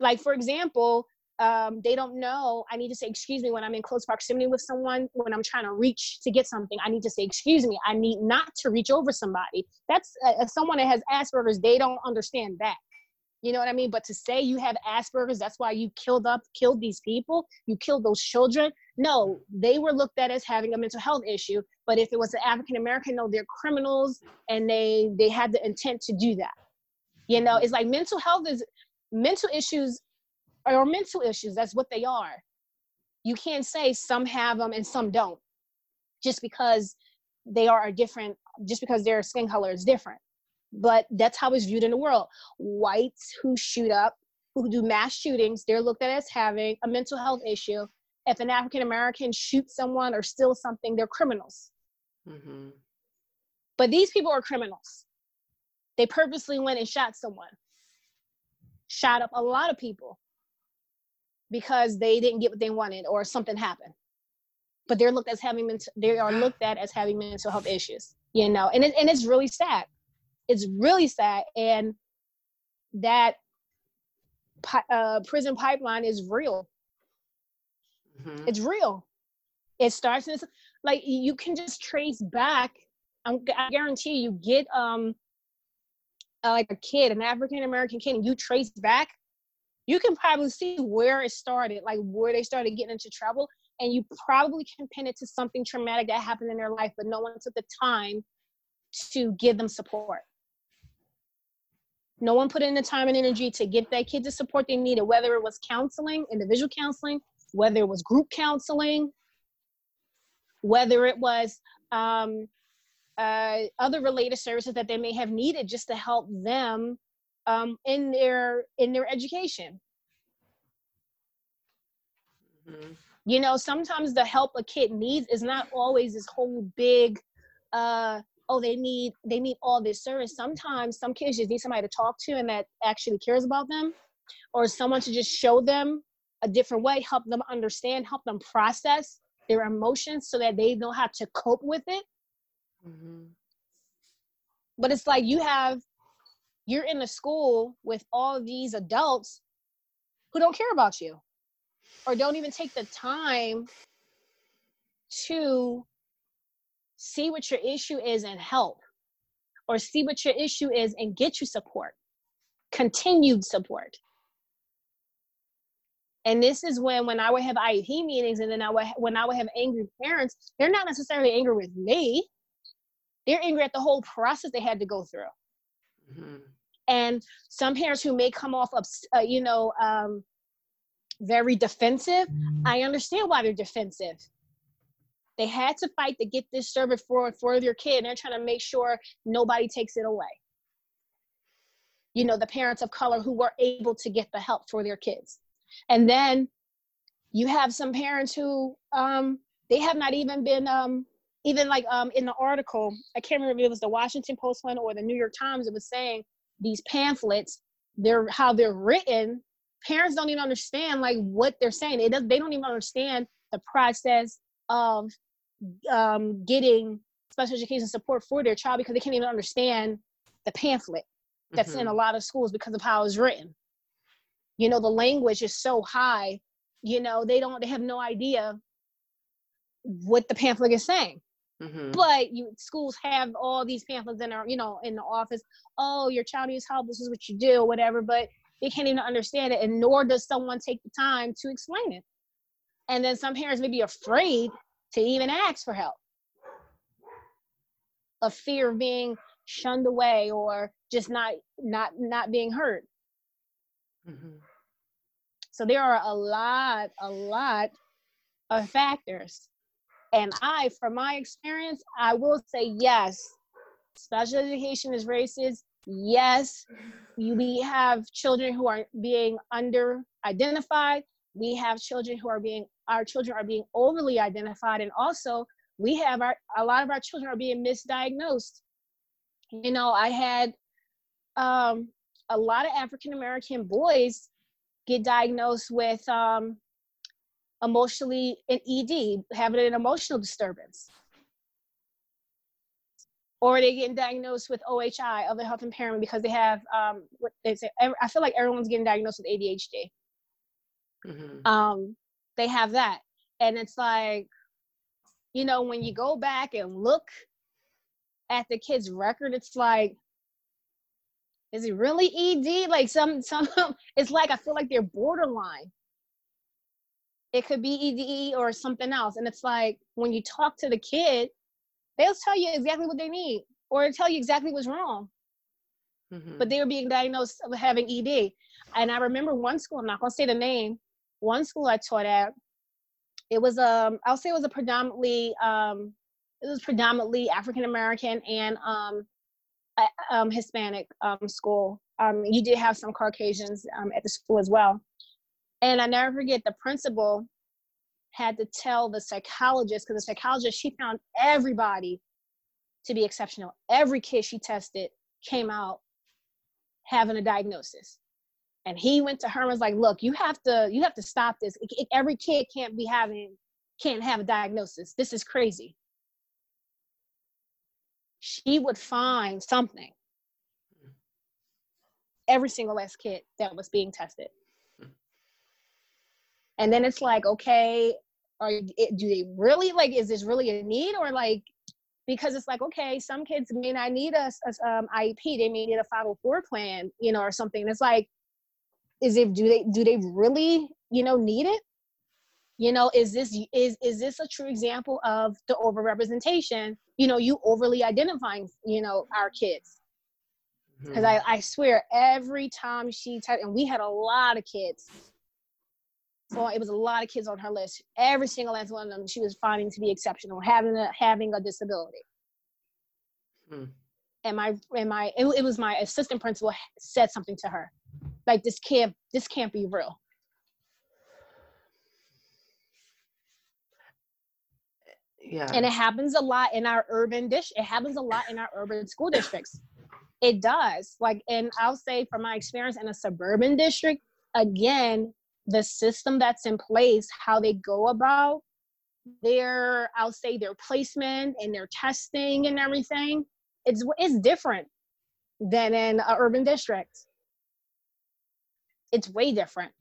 like for example, um, they don't know I need to say excuse me when I'm in close proximity with someone, when I'm trying to reach to get something, I need to say excuse me. I need not to reach over somebody. That's uh, someone that has Asperger's, they don't understand that. You know what I mean? But to say you have Asperger's, that's why you killed up, killed these people, you killed those children. No, they were looked at as having a mental health issue. But if it was an African American, no, they're criminals and they they had the intent to do that. You know, it's like mental health is mental issues or mental issues. That's what they are. You can't say some have them and some don't, just because they are a different, just because their skin color is different but that's how it's viewed in the world. Whites who shoot up, who do mass shootings, they're looked at as having a mental health issue. If an African American shoots someone or steals something, they're criminals. Mm-hmm. But these people are criminals. They purposely went and shot someone, shot up a lot of people because they didn't get what they wanted or something happened. But they're looked as having mental, they are looked at as having mental health issues, you know, and it, and it's really sad it's really sad and that uh, prison pipeline is real. Mm-hmm. it's real. It starts in like you can just trace back. I'm, i guarantee you get um uh, like a kid an african american kid and you trace back you can probably see where it started like where they started getting into trouble and you probably can pin it to something traumatic that happened in their life but no one took the time to give them support No one put in the time and energy to get that kid the support they needed, whether it was counseling, individual counseling, whether it was group counseling, whether it was um, uh, other related services that they may have needed just to help them um, in their in their education. Mm-hmm. You know, sometimes the help a kid needs is not always this whole big uh, oh they need they need all this service sometimes some kids just need somebody to talk to and that actually cares about them or someone to just show them a different way help them understand help them process their emotions so that they know how to cope with it mm-hmm. but it's like you have you're in a school with all these adults who don't care about you or don't even take the time to see what your issue is and help or see what your issue is and get you support continued support and this is when when i would have iep meetings and then i would when i would have angry parents they're not necessarily angry with me they're angry at the whole process they had to go through mm-hmm. and some parents who may come off of uh, you know um, very defensive mm-hmm. i understand why they're defensive they had to fight to get this service for for their kid. And they're trying to make sure nobody takes it away. You know, the parents of color who were able to get the help for their kids. And then you have some parents who um they have not even been um even like um in the article, I can't remember if it was the Washington Post one or the New York Times, it was saying these pamphlets, they're how they're written, parents don't even understand like what they're saying. It does they don't even understand the process of um, getting special education support for their child because they can't even understand the pamphlet that's mm-hmm. in a mm-hmm. lot of schools because of how it's written. You know, the language is so high, you know, they don't, they have no idea what the pamphlet is saying. Mm-hmm. But you schools have all these pamphlets in our, you know, in the office. Oh, your child needs help. This is what you do, whatever. But they can't even understand it, and nor does someone take the time to explain it. And then some parents may be afraid to even ask for help. A fear of being shunned away or just not not not being heard. Mm-hmm. So there are a lot, a lot of factors. And I, from my experience, I will say yes, special education is racist. Yes, we have children who are being under identified. We have children who are being our children are being overly identified and also we have our a lot of our children are being misdiagnosed. You know i had um, a lot of african american boys get diagnosed with um, emotionally an ed having an emotional disturbance. Or they getting diagnosed with ohi other health impairment because they have um, what they say i feel like everyone's getting diagnosed with adhd mm-hmm. um, they have that. And it's like, you know, when you go back and look at the kid's record, it's like, is it really ED? Like some some it's like I feel like they're borderline. It could be EDE or something else. And it's like when you talk to the kid, they'll tell you exactly what they need or tell you exactly what's wrong. Mm-hmm. But they were being diagnosed with having ED. And I remember one school, I'm not gonna say the name, one school I taught at, it was um I'll say it was a predominantly um it was predominantly African American and um, um Hispanic um school. Um you did have some Caucasians um at the school as well. And I never forget the principal had to tell the psychologist because the psychologist she found everybody to be exceptional. Every kid she tested came out having a diagnosis and he went to her and was like look you have to you have to stop this. Every kid can't be having can't have a diagnosis. This is crazy. She would find something every single last kid that was being tested. And then it's like okay are do they really like is this really a need? Or like because it's like okay some kids may not need a, a um, iep they may need a 504 plan you know or something. It's like is it do they do they really you know need it? You know is this is is this a true example of the overrepresentation? You know you overly identifying you know our kids. Because I, I swear every time she typed and we had a lot of kids. So it was a lot of kids on her list. Every single last one of them she was finding to be exceptional having a having a disability. Hmm. and my and my it, it was my assistant principal said something to her like this can't this can't be real. Yeah. and it happens a lot in our urban dish it happens a lot in our urban school districts. It does. Like and i'll say from my experience in a suburban district again the system that's in place how they go about their i'll say their placement and their testing and everything it's it's different than in an urban district it's way different.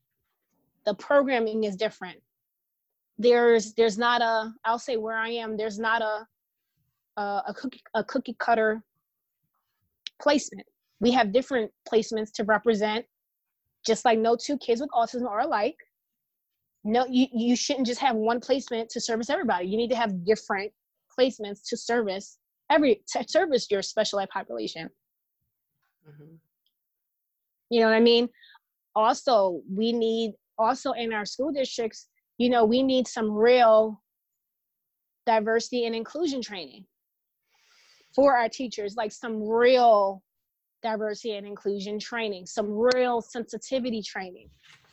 The programming is different. There's there's not a i'll say where i am there's not a a, a cookie a cookie cutter placement. We have different placements to represent just like no two kids with autism are alike. No you you shouldn't just have one placement to service everybody. You need to have different placements to service every to service your special ed population. Mhm. you know what i mean also we need also in our school districts you know we need some real diversity and inclusion training for our teachers like some real diversity and inclusion training some real sensitivity training.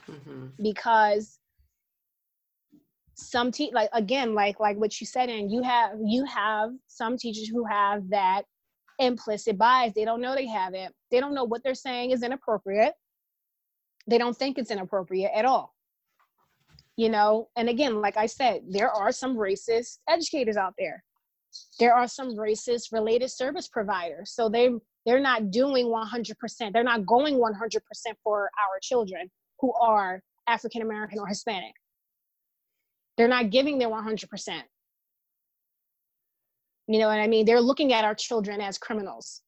Mhm. because some te- like again like like what you said and you have you have some teachers who have that implicit bias. They don't know they have it. They don't know what they're saying is inappropriate they don't think it's inappropriate at all. You know and again like i said there are some racist educators out there. There are some racist related service providers. So they they're not doing 100% they're not going 100% for our children who are african american or hispanic. They're not giving their 100% you know what i mean? They're looking at our children as criminals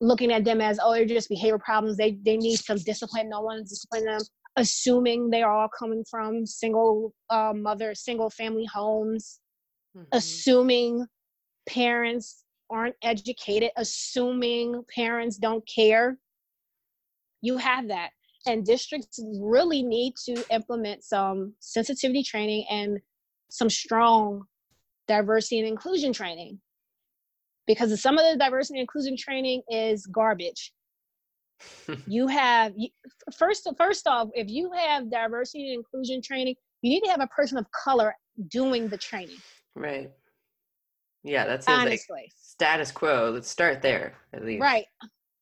looking at them as oh they're just behavior problems. They they need some discipline. No one's disciplining them. Assuming they are all coming from single uh, mother single family homes. Mhm. assuming parents aren't educated. Assuming parents don't care. You have that. And districts really need to implement some sensitivity training and some strong diversity and inclusion training because some of the diversity and inclusion training is garbage you have first first off if you have diversity and inclusion training you need to have a person of color doing the training Right. Yeah, that seems like honestly status quo. Let's start there at least. right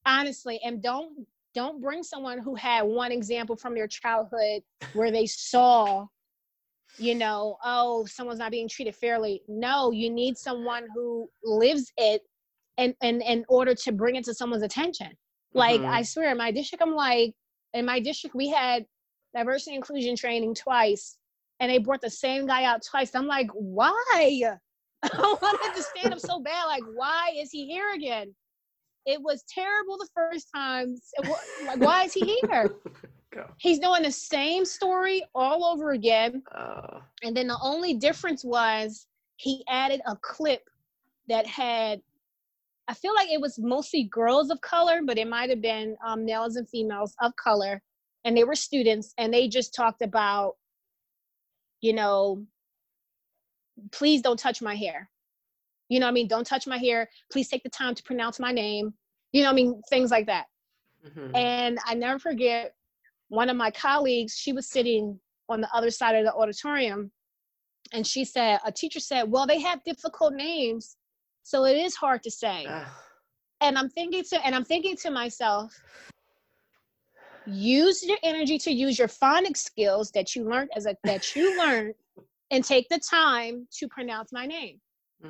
honestly and don't don't bring someone who had one example from their childhood where they saw you know oh someone's not being treated fairly. No you need someone who lives it and and in order to bring it to someone's attention. Like Mhm. i swear in my district i'm like in my district we had diversity inclusion training twice and they brought the same guy out twice. I'm like why? I wanted to stand up so bad. Like why is he here again? It was terrible the first time like why is he here Go. he's doing the same story all over again. Oh. and then the only difference was he added a clip that had i feel like it was mostly girls of color but it might have been um, males and females of color. And they were students and they just talked about you know please don't touch my hair. You know what i mean? Don't touch my hair. Please take the time to pronounce my name. You know what i mean? Things like that. Mhm. and I never forget one of my colleagues, she was sitting on the other side of the auditorium. And she said, a teacher said, Well, they have difficult names. So it is hard to say. And I'm thinking to and I'm thinking to myself, use your energy to use your phonics skills that you learned as a that you learned and take the time to pronounce my name.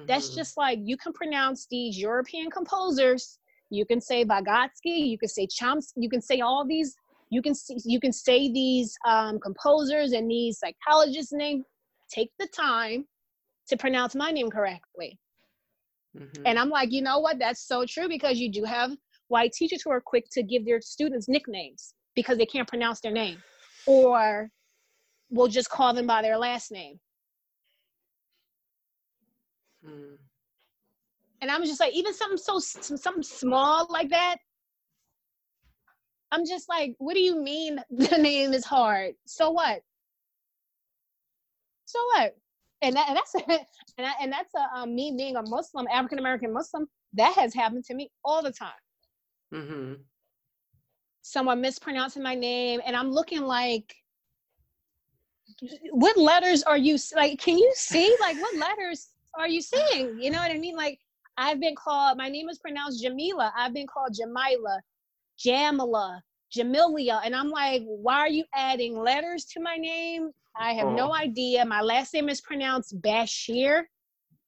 That's Mhm. just like you can pronounce these European composers. You can say Vygotsky. You can say Chomsky. You can say all these. You can see. You can say these um, composers and these psychologists' name. Take the time to pronounce my name correctly. Mhm. And I'm like, you know what? That's so true because you do have white teachers who are quick to give their students nicknames because they can't pronounce their name, or we'll just call them by their last name. Mm. And I'm just like, even something so something small like that, I'm just like, what do you mean the name is hard? So what? So what? And, that, and that's a, and, that, and that's a um, me being a Muslim, African American Muslim. That has happened to me all the time. Mm-hmm. Someone mispronouncing my name, and I'm looking like, what letters are you like? Can you see like what letters are you seeing? You know what I mean? Like I've been called. My name is pronounced Jamila. I've been called Jamila. Jamila, Jamilia. And I'm like, why are you adding letters to my name? I have oh. no idea. My last name is pronounced Bashir.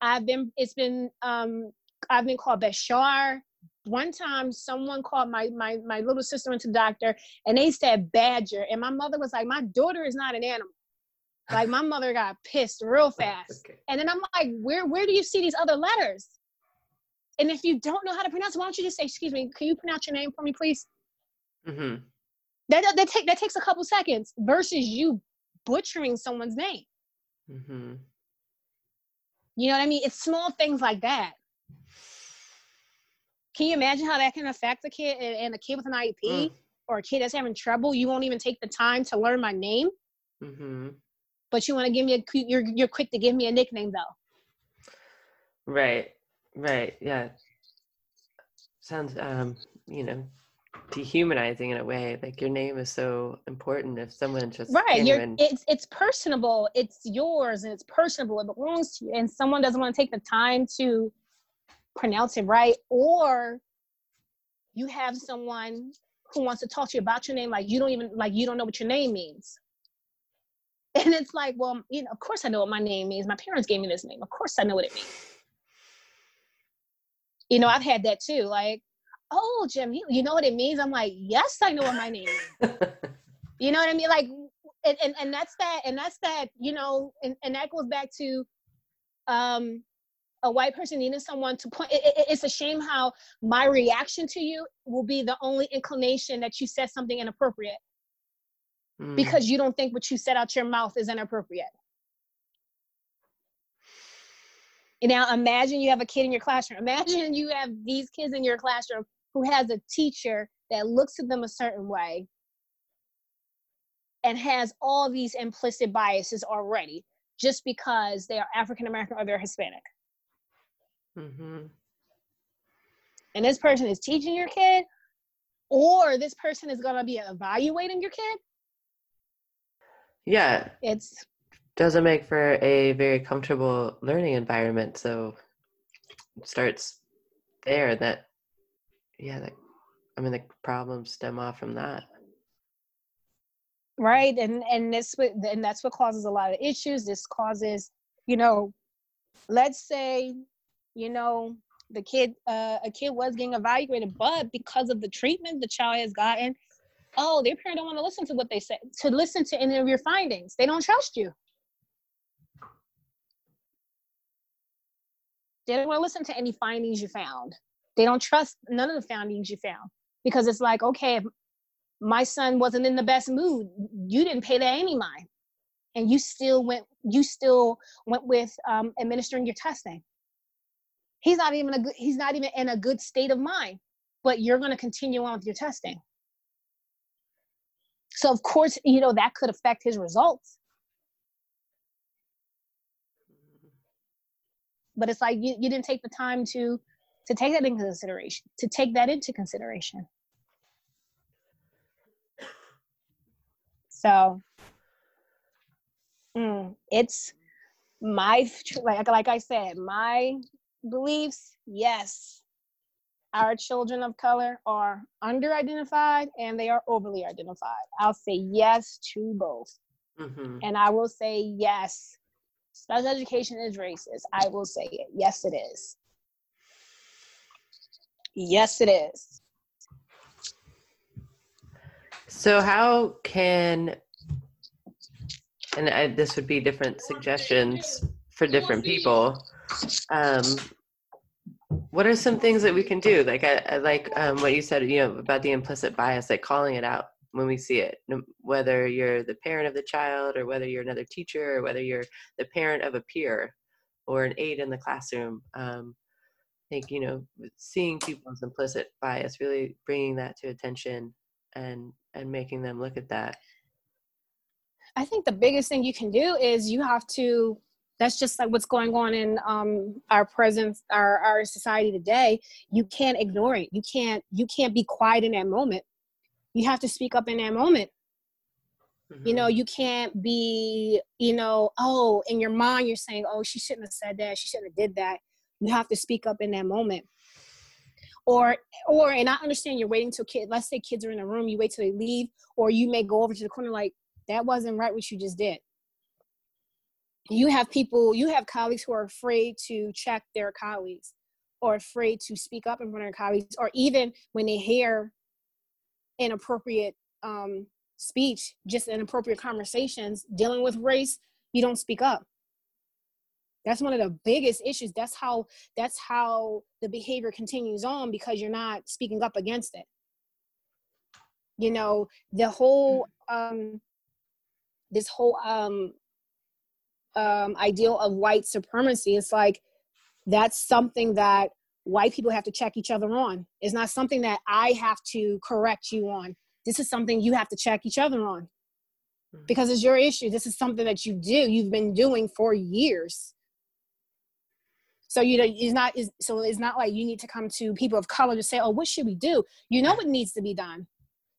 I've been, it's been, um, I've been called Bashar. One time someone called my, my, my little sister into the doctor and they said Badger. And my mother was like, my daughter is not an animal. Like my mother got pissed real fast. okay. And then I'm like, where, where do you see these other letters? And if you don't know how to pronounce it, why don't you just say, excuse me, can you pronounce your name for me, please? Mm-hmm. That, that, take, that takes a couple seconds versus you butchering someone's name. Mm-hmm. You know what I mean? It's small things like that. Can you imagine how that can affect a kid and, and a kid with an IEP mm. or a kid that's having trouble? You won't even take the time to learn my name. Mm-hmm. But you want to give me a, you're, you're quick to give me a nickname though. Right. Right. Yeah. Sounds, um, you know, dehumanizing in a way. Like your name is so important. If someone just right, you're, it's it's personable. It's yours and it's personable. It belongs to you. And someone doesn't want to take the time to pronounce it right, or you have someone who wants to talk to you about your name, like you don't even like you don't know what your name means. And it's like, well, you know, of course I know what my name means. My parents gave me this name. Of course I know what it means you know, I've had that too. Like, oh, Jim, you, you know what it means? I'm like, yes, I know what my name is. you know what I mean? Like, and, and, and that's that, and that's that, you know, and, and that goes back to um, a white person needing someone to point. It, it, it's a shame how my reaction to you will be the only inclination that you said something inappropriate mm. because you don't think what you said out your mouth is inappropriate. And now imagine you have a kid in your classroom. Imagine you have these kids in your classroom who has a teacher that looks at them a certain way and has all these implicit biases already just because they are African American or they're Hispanic. Mm-hmm. And this person is teaching your kid, or this person is going to be evaluating your kid. Yeah. It's doesn't make for a very comfortable learning environment. So it starts there that, yeah, that, I mean, the problems stem off from that. Right. And, and this, and that's what causes a lot of issues. This causes, you know, let's say, you know, the kid, uh, a kid was getting evaluated, but because of the treatment the child has gotten, oh, their parent don't want to listen to what they say, to listen to any of your findings. They don't trust you. They don't want to listen to any findings you found. They don't trust none of the findings you found because it's like, okay, my son wasn't in the best mood, you didn't pay that any mind, and you still went. You still went with um, administering your testing. He's not even a good. He's not even in a good state of mind, but you're going to continue on with your testing. So of course, you know that could affect his results. But it's like you, you didn't take the time to to take that into consideration to take that into consideration. So mm, it's my like like i said my beliefs yes our children of color are under identified and they are overly identified i'll say yes to both. Mm-hmm. and i will say yes Special education is racist. I will say it. Yes, it is. Yes, it is. So, how can, and I, this would be different suggestions for different people. Um, what are some things that we can do? Like, I, I like um, what you said, you know, about the implicit bias, like calling it out when we see it, whether you're the parent of the child or whether you're another teacher or whether you're the parent of a peer or an aide in the classroom. Um, I think, you know, seeing people's implicit bias, really bringing that to attention and and making them look at that. I think the biggest thing you can do is you have to that's just like what's going on in um, our present our, our society today. You can't ignore it. You can't you can't be quiet in that moment you have to speak up in that moment mm-hmm. you know mm-hmm. you can't be you know oh in your mind you're saying oh she shouldn't have said that she shouldn't have did that you have to speak up in that moment or or and i understand you're waiting till kid let's say kids are in a room you wait till they leave or you may go over to the corner like that wasn't right what you just did you have people you have colleagues who are afraid to check their colleagues or afraid to speak up in front of their colleagues or even when they hear inappropriate um, speech just inappropriate conversations dealing with race you don't speak up. That's one of the biggest issues. That's how that's how the behavior continues on because you're not speaking up against it. You know the whole um this whole um um ideal of white supremacy it's like that's something that white people have to check each other on it's not something that i have to correct you on this is something you have to check each other on mm-hmm. because it's your issue this is something that you do you've been doing for years so you know, it's not is so it's not like you need to come to people of color to say, "Oh, what should we do?" You know what needs to be done.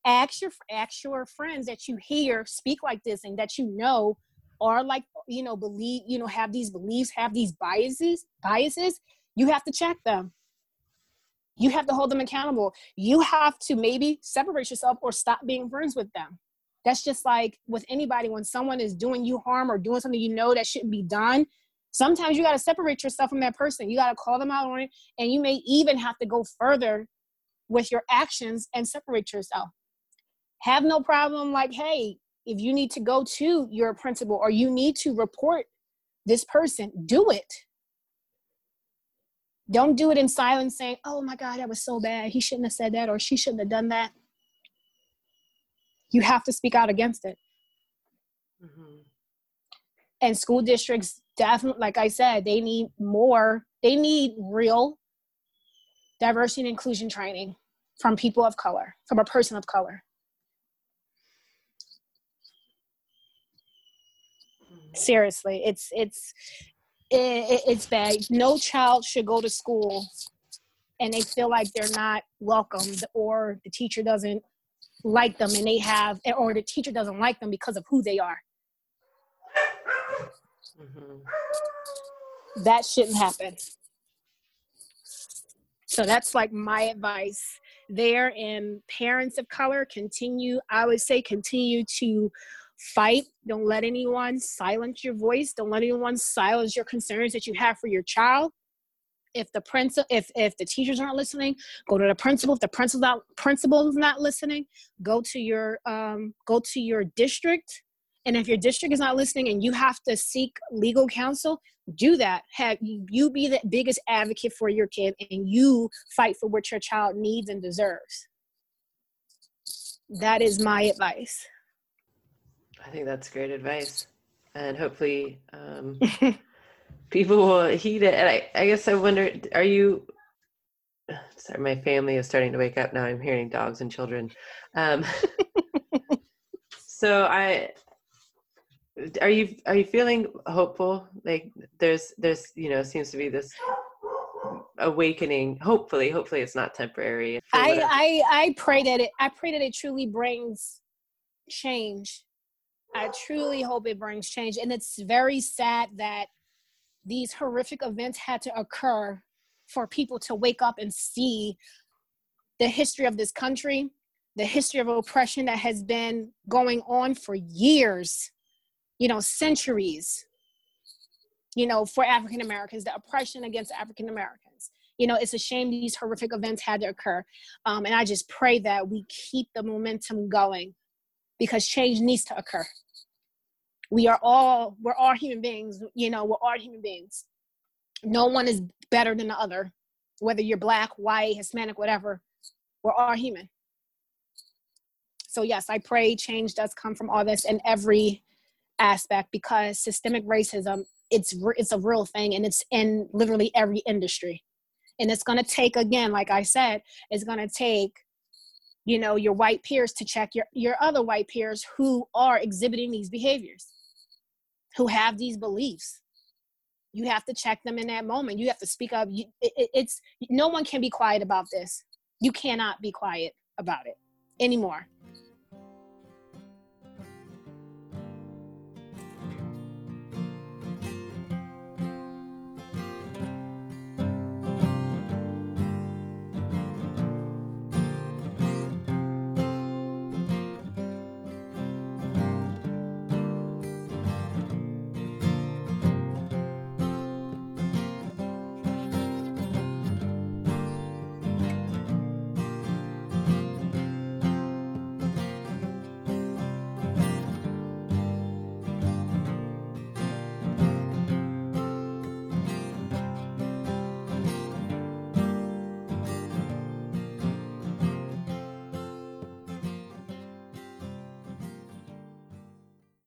Ask your ask your friends that you hear speak like this and that you know are like you know believe you know have these beliefs have these biases biases you have to check them you have to hold them accountable you have to maybe separate yourself or stop being friends with them that's just like with anybody when someone is doing you harm or doing something you know that shouldn't be done Sometimes you got to separate yourself from that person. You got to call them out on it. And you may even have to go further with your actions and separate yourself. Have no problem, like, hey, if you need to go to your principal or you need to report this person, do it. Don't do it in silence saying, oh my God, that was so bad. He shouldn't have said that or she shouldn't have done that. You have to speak out against it. Mm-hmm. And school districts definitely, like I said, they need more, they need real diversity and inclusion training from people of color, from a person of color. Seriously, it's it's it, it's bad. No child should go to school and they feel like they're not welcomed or the teacher doesn't like them and they have or the teacher doesn't like them because of who they are Mm-hmm. That shouldn't happen. So that's like my advice there. And parents of color, continue, I would say, continue to fight. Don't let anyone silence your voice. Don't let anyone silence your concerns that you have for your child. If the principal, if if the teachers aren't listening, go to the principal. If the principal not, principal is not listening, go to your um, go to your district and if your district is not listening and you have to seek legal counsel, do that. Have you be the biggest advocate for your kid and you fight for what your child needs and deserves. That is my advice. I think that's great advice. And hopefully um, people will heed it. And I, I guess I wonder, are you, sorry, my family is starting to wake up now. I'm hearing dogs and children. Um, so I, are you are you feeling hopeful like there's there's you know seems to be this awakening hopefully hopefully it's not temporary i i i pray that it i pray that it truly brings change i truly hope it brings change and it's very sad that these horrific events had to occur for people to wake up and see the history of this country the history of oppression that has been going on for years you know, centuries, you know, for African Americans, the oppression against African Americans. You know, it's a shame these horrific events had to occur. Um, and I just pray that we keep the momentum going because change needs to occur. We are all, we're all human beings, you know, we're all human beings. No one is better than the other, whether you're black, white, Hispanic, whatever, we're all human. So, yes, I pray change does come from all this in every aspect because systemic racism it's it's a real thing and it's in literally every industry and it's going to take again like i said it's going to take you know your white peers to check your your other white peers who are exhibiting these behaviors who have these beliefs. You have to check them in that moment. You have to speak up. You, it, it's no one can be quiet about this. You cannot be quiet about it anymore